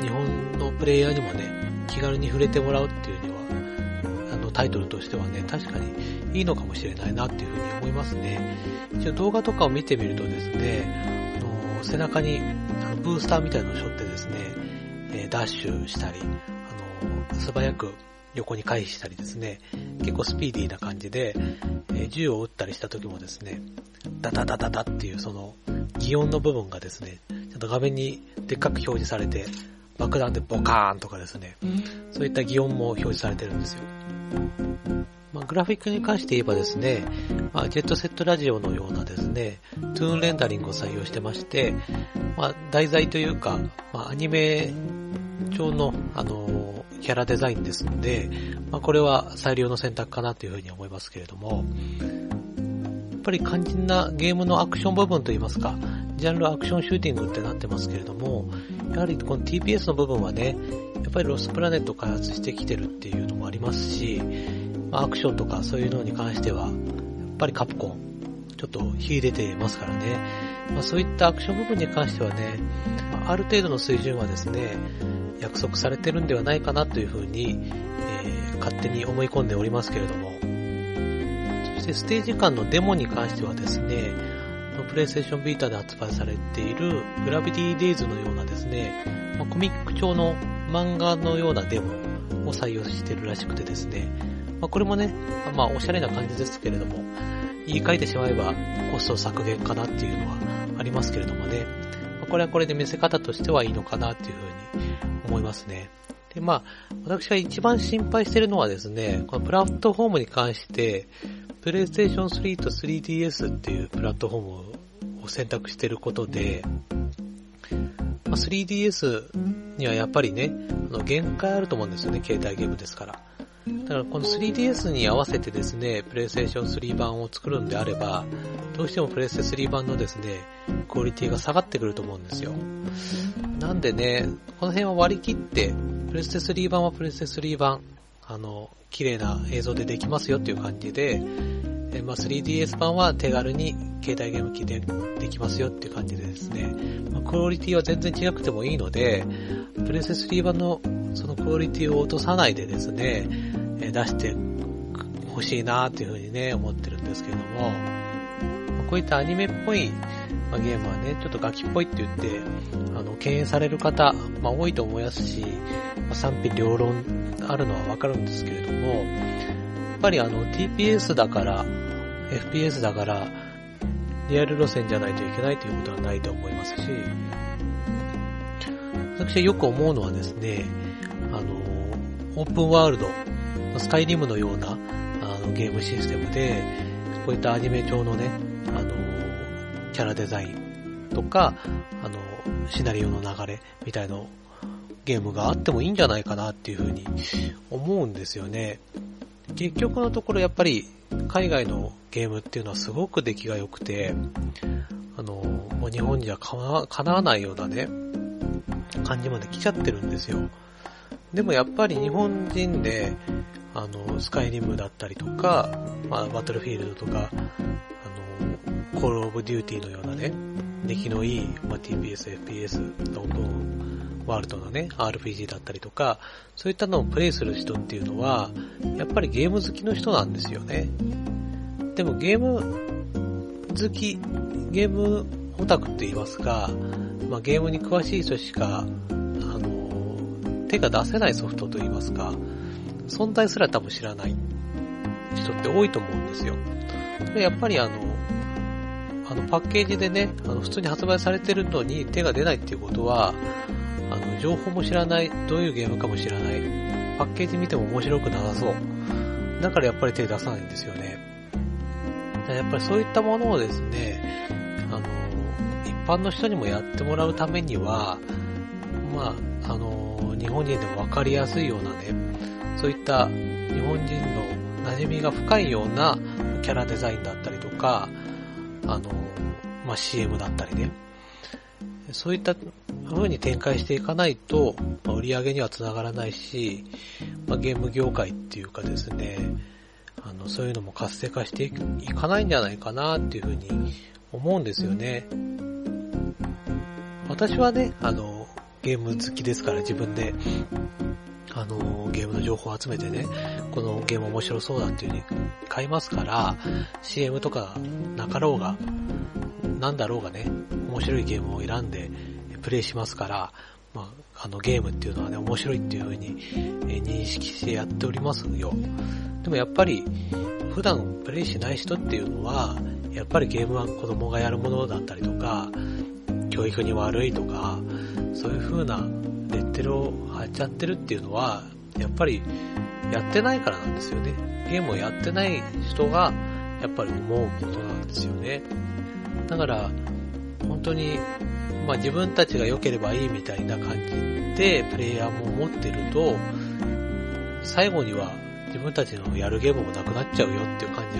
日本のプレイヤーにもね、気軽に触れてもらうっていうには、あのタイトルとしてはね、確かにいいのかもしれないなっていうふうに思いますね。一応動画とかを見てみるとですね、あの背中にあのブースターみたいなのを背負ってですね、えダッシュしたり、あの素早く横に回避したりですね、結構スピーディーな感じで、え銃を撃ったりした時もですね、ダダダダダっていうその、擬音の部分がですね、ちゃんと画面にでっかく表示されて、爆弾でボカーンとかですね、そういった擬音も表示されてるんですよ。まあ、グラフィックに関して言えばですね、まあ、ジェットセットラジオのようなですね、トゥーンレンダリングを採用してまして、まあ、題材というか、まあ、アニメ調の、あのキャラデザインですので、まあ、これは最良の選択かなというふうに思いますけれども、やっぱり肝心なゲームのアクション部分といいますか、ジャンルアクションシューティングってなってますけれども、やはりこの TPS の部分はね、やっぱりロスプラネット開発してきてるっていうのもありますし、ま、アクションとかそういうのに関しては、やっぱりカプコン、ちょっと秀でてますからね。まあ、そういったアクション部分に関してはね、ある程度の水準はですね、約束されてるんではないかなというふうに、えー、勝手に思い込んでおりますけれども、そしてステージ間のデモに関してはですね、プレイステーションビータで発売されているグラビティデイズのようなですね、ま、コミック調の漫画のようなデモを採用してるらしくてですね、ま、これもね、まあおしゃれな感じですけれども、言い換えてしまえばコスト削減かなっていうのはありますけれどもね、これはこれで見せ方としてはいいのかなっていうふうに思いますね。で、まあ、私が一番心配してるのはですね、このプラットフォームに関して、PlayStation 3と 3DS っていうプラットフォームを選択してることで、まあ、3DS にはやっぱりね、あの限界あると思うんですよね、携帯ゲームですから。だからこの 3DS に合わせてですね、プレイステーション3版を作るんであれば、どうしてもプレイステ3版のですね、クオリティが下がってくると思うんですよ。なんでね、この辺は割り切って、プレステ3版はプレステ3版、あの、綺麗な映像でできますよっていう感じで、まあ、3DS 版は手軽に携帯ゲーム機でできますよっていう感じでですね、まあ、クオリティは全然違くてもいいので、プレステ3版のそのクオリティを落とさないでですね、え出してほしいなっていうふうにね、思ってるんですけども、こういったアニメっぽい、まゲームはね、ちょっとガキっぽいって言って、あの、敬遠される方、まあ、多いと思いますし、まあ、賛否両論あるのはわかるんですけれども、やっぱりあの、TPS だから、FPS だから、リアル路線じゃないといけないということはないと思いますし、私はよく思うのはですね、あの、オープンワールド、スカイリムのようなあのゲームシステムで、こういったアニメ調のね、あの、キャラデザインとか、あの、シナリオの流れみたいなゲームがあってもいいんじゃないかなっていうふうに思うんですよね。結局のところやっぱり海外のゲームっていうのはすごく出来が良くて、あの、もう日本にはかなわないようなね、感じまで来ちゃってるんですよ。でもやっぱり日本人で、あの、スカイリムだったりとか、まあ、バトルフィールドとか、あの、コールオブデューティーのようなね、出来のいい、まあ、TPS、FPS、オープンワールドのね、RPG だったりとか、そういったのをプレイする人っていうのは、やっぱりゲーム好きの人なんですよね。でもゲーム好き、ゲームオタクって言いますか、まあ、ゲームに詳しい人しか、あの、手が出せないソフトと言いますか、存在すら多分知らない人って多いと思うんですよ。でやっぱりあの、あのパッケージでね、あの普通に発売されてるのに手が出ないっていうことは、あの情報も知らない、どういうゲームかも知らない、パッケージ見ても面白くなさそう。だからやっぱり手出さないんですよね。やっぱりそういったものをですね、あの、一般の人にもやってもらうためには、まあ、あの、日本人でもわかりやすいようなね、そういった日本人の馴染みが深いようなキャラデザインだったりとか、あの、まあ、CM だったりね、そういった風に展開していかないと、まあ、売り上げにはつながらないし、まあ、ゲーム業界っていうかですね、あの、そういうのも活性化していかないんじゃないかなっていうふうに思うんですよね。私はね、あの、ゲーム好きですから自分で、あの、ゲームの情報を集めてね、このゲーム面白そうだっていう風に買いますから、CM とかなかろうが、なんだろうがね、面白いゲームを選んでプレイしますから、まあ、あのゲームっていうのはね、面白いっていう風に、認識してやっておりますよ。でもやっぱり、普段プレイしない人っていうのは、やっぱりゲームは子供がやるものだったりとか、教育に悪いとか、そういう風なテルを貼っちゃってるっていうのは、やっぱりやってないからなんですよね。ゲームをやってない人が、やっぱり思うことなんですよね。だから、本当に、まあ自分たちが良ければいいみたいな感じで、プレイヤーも思ってると、最後には自分たちのやるゲームもなくなっちゃうよっていう感じ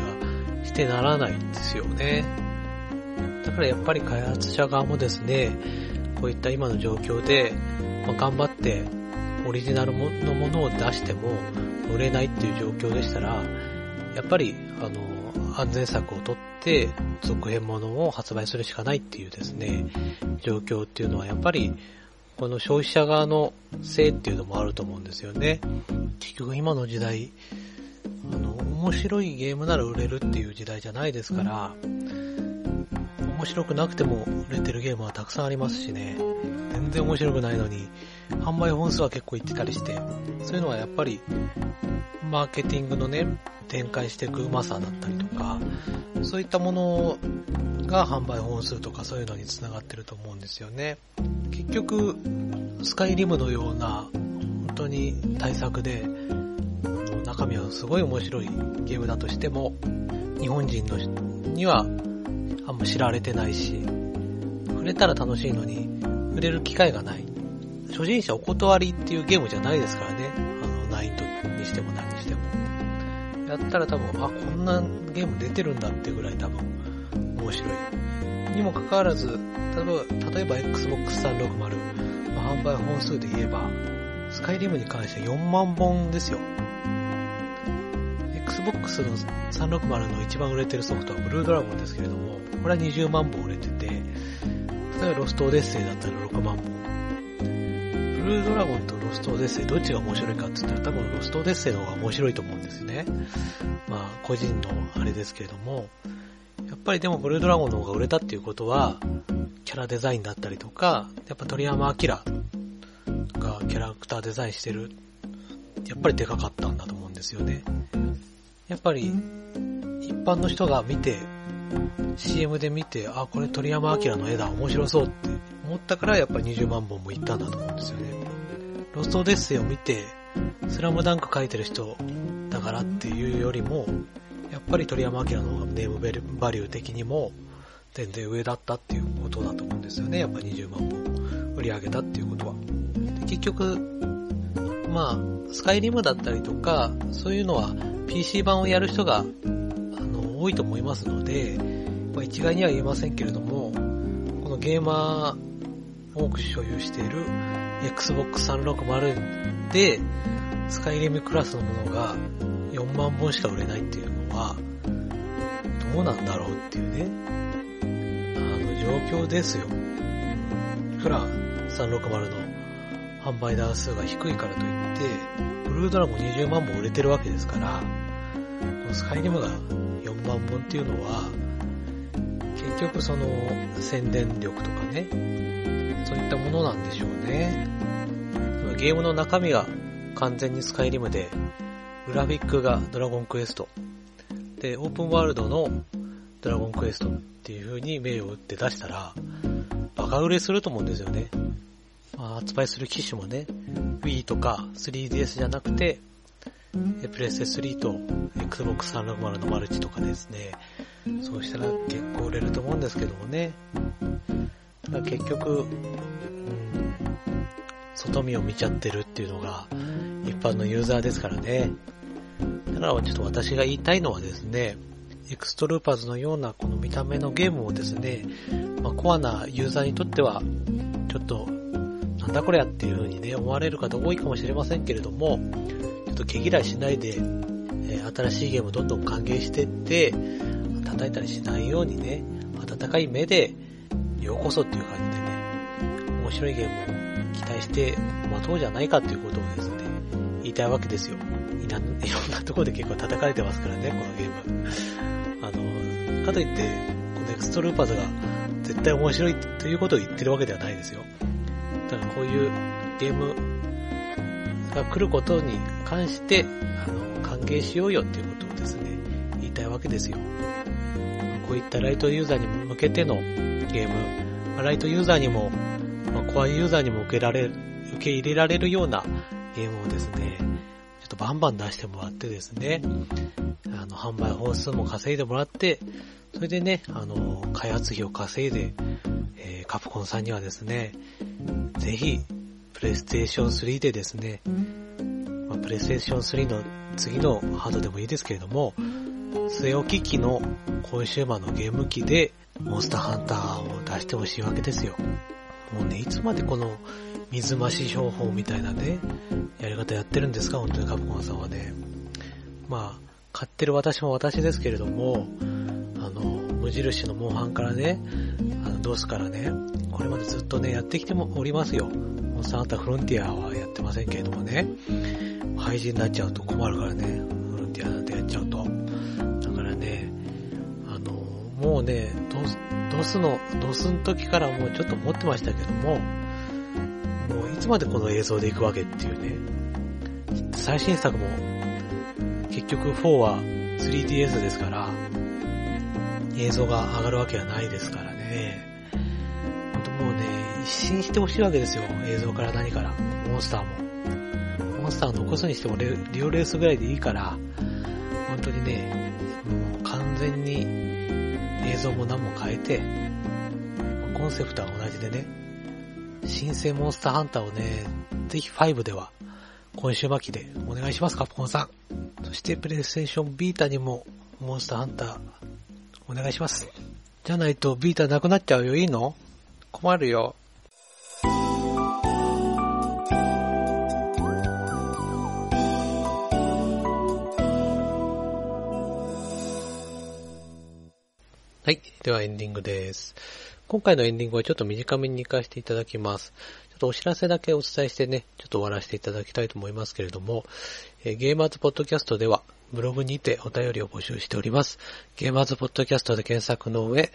がしてならないんですよね。だからやっぱり開発者側もですね、こういった今の状況で、まあ、頑張ってオリジナルのものを出しても売れないっていう状況でしたら、やっぱり、あの、安全策をとって続編ものを発売するしかないっていうですね、状況っていうのはやっぱり、この消費者側のせいっていうのもあると思うんですよね。結局今の時代、あの、面白いゲームなら売れるっていう時代じゃないですから、面白くなくても売れてるゲームはたくさんありますしね、全然面白くないのに、販売本数は結構いってたりして、そういうのはやっぱり、マーケティングのね、展開していくうまさだったりとか、そういったものが販売本数とかそういうのにつながってると思うんですよね。結局、スカイリムのような、本当に対策で、中身はすごい面白いゲームだとしても、日本人のにはんま知られてないし、触れたら楽しいのに、触れる機会がない。初心者お断りっていうゲームじゃないですからね。あの、ナイトにしても何にしても。やったら多分、あ、こんなゲーム出てるんだってぐらい多分、面白い。にもかかわらず、例えば、例えば Xbox 360、ま、販売本数で言えば、スカイリムに関して4万本ですよ。Xbox の360の一番売れてるソフトはブルードラゴンですけれども、これは20万本売れてて、例えばロストオデッセイだったら6万本。ブルードラゴンとロストオデッセイどっちが面白いかって言ったら多分ロストオデッセイの方が面白いと思うんですよね。まあ個人のあれですけれども、やっぱりでもブルードラゴンの方が売れたっていうことは、キャラデザインだったりとか、やっぱ鳥山明がキャラクターデザインしてる、やっぱりでかかったんだと思うんですよね。やっぱり、一般の人が見て、CM で見て、あ、これ鳥山明の絵だ、面白そうって思ったから、やっぱり20万本もいったんだと思うんですよね。ロストデッセイを見て、スラムダンク描いてる人だからっていうよりも、やっぱり鳥山明の方がネームバリュー的にも全然上だったっていうことだと思うんですよね。やっぱ20万本売り上げたっていうことは。結局、まあ、スカイリムだったりとか、そういうのは PC 版をやる人が、あの、多いと思いますので、まあ、一概には言えませんけれども、このゲーマー多く所有している Xbox 360で、スカイリムクラスのものが4万本しか売れないっていうのは、どうなんだろうっていうね、あの状況ですよ。いくら360の販売台数が低いからといって、ブルードラゴン20万本売れてるわけですから、このスカイリムが4万本っていうのは、結局その宣伝力とかね、そういったものなんでしょうね。ゲームの中身が完全にスカイリムで、グラフィックがドラゴンクエスト。で、オープンワールドのドラゴンクエストっていう風に名を打って出したら、バカ売れすると思うんですよね。まあ、発売する機種もね、Wii とか 3DS じゃなくて、プレステ3と Xbox 360のマルチとかですね、そうしたら結構売れると思うんですけどもね。だ結局、うん、外見を見ちゃってるっていうのが一般のユーザーですからね。だからちょっと私が言いたいのはですね、エクストルーパーズのようなこの見た目のゲームをですね、まあ、コアなユーザーにとっては、ちょっと、なんだこれやっていう風にね、思われる方多いかもしれませんけれども、ちょっと毛嫌いしないで、えー、新しいゲームをどんどん歓迎してって、叩いたりしないようにね、温かい目で、ようこそっていう感じでね、面白いゲームを期待して待とうじゃないかっていうことをですね、言いたいわけですよ。いろんなところで結構叩かれてますからね、このゲーム。あの、かといって、このエクストルーパーズが絶対面白いということを言ってるわけではないですよ。こういうゲームが来ることに関して、あの、歓迎しようよっていうことをですね、言いたいわけですよ。こういったライトユーザーに向けてのゲーム、ライトユーザーにも、まあ、コアユーザーにも受けられ、受け入れられるようなゲームをですね、ちょっとバンバン出してもらってですね、あの、販売本数も稼いでもらって、それでね、あの、開発費を稼いで、カプコンさんにはですね、ぜひ、プレイステーション3でですね、まあ、プレイステーション3の次のハードでもいいですけれども、据え置き機のコンシューマーのゲーム機で、モンスターハンターを出してほしいわけですよ。もうね、いつまでこの水増し商法みたいなね、やり方やってるんですか？本当にカプコンさんはね。まあ、買ってる私も私ですけれども、あの、無印のモンハンからね、ドスからね、これまでずっとね、やってきてもおりますよ。モンスタフロンティアはやってませんけれどもね、廃人になっちゃうと困るからね、フロンティアなんてやっちゃうと。だからね、あの、もうね、ドスの、ドスの時からもうちょっと思ってましたけども、もういつまでこの映像で行くわけっていうね。最新作も、結局4は 3DS ですから、映像が上がるわけはないですからね。一新してほしいわけですよ。映像から何から。モンスターも。モンスターを残すにしてもリオレースぐらいでいいから、本当にね、もう完全に映像も何も変えて、コンセプトは同じでね、新生モンスターハンターをね、ぜひ5では、今週末期でお願いします、カプコンさん。そしてプレイステーションビータにも、モンスターハンター、お願いします。じゃないとビータなくなっちゃうよ、いいの？困るよ。はい。ではエンディングです。今回のエンディングはちょっと短めに行かせていただきます。ちょっとお知らせだけお伝えしてね、ちょっと終わらせていただきたいと思いますけれども、えー、ゲーマーズポッドキャストでは、ブログにてお便りを募集しております。ゲーマーズポッドキャストで検索の上、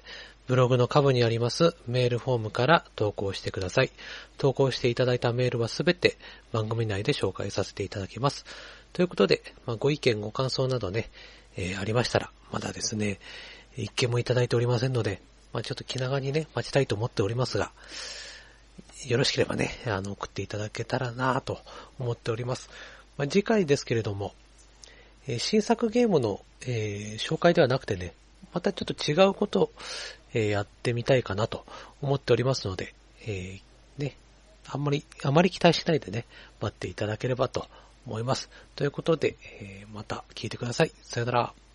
ブログの下部にありますメールフォームから投稿してください。投稿していただいたメールはすべて番組内で紹介させていただきます。ということで、まあ、ご意見ご感想などね、えー、ありましたら、まだですね、一件もいただいておりませんので、まあ、ちょっと気長にね、待ちたいと思っておりますが、よろしければね、あの、送っていただけたらなと思っております。まあ、次回ですけれども、えー、新作ゲームの、えー、紹介ではなくてね、またちょっと違うことを、えー、やってみたいかなと思っておりますので、えね、あんまり、あまり期待しないでね、待っていただければと思います。ということで、えまた聞いてください。さよなら。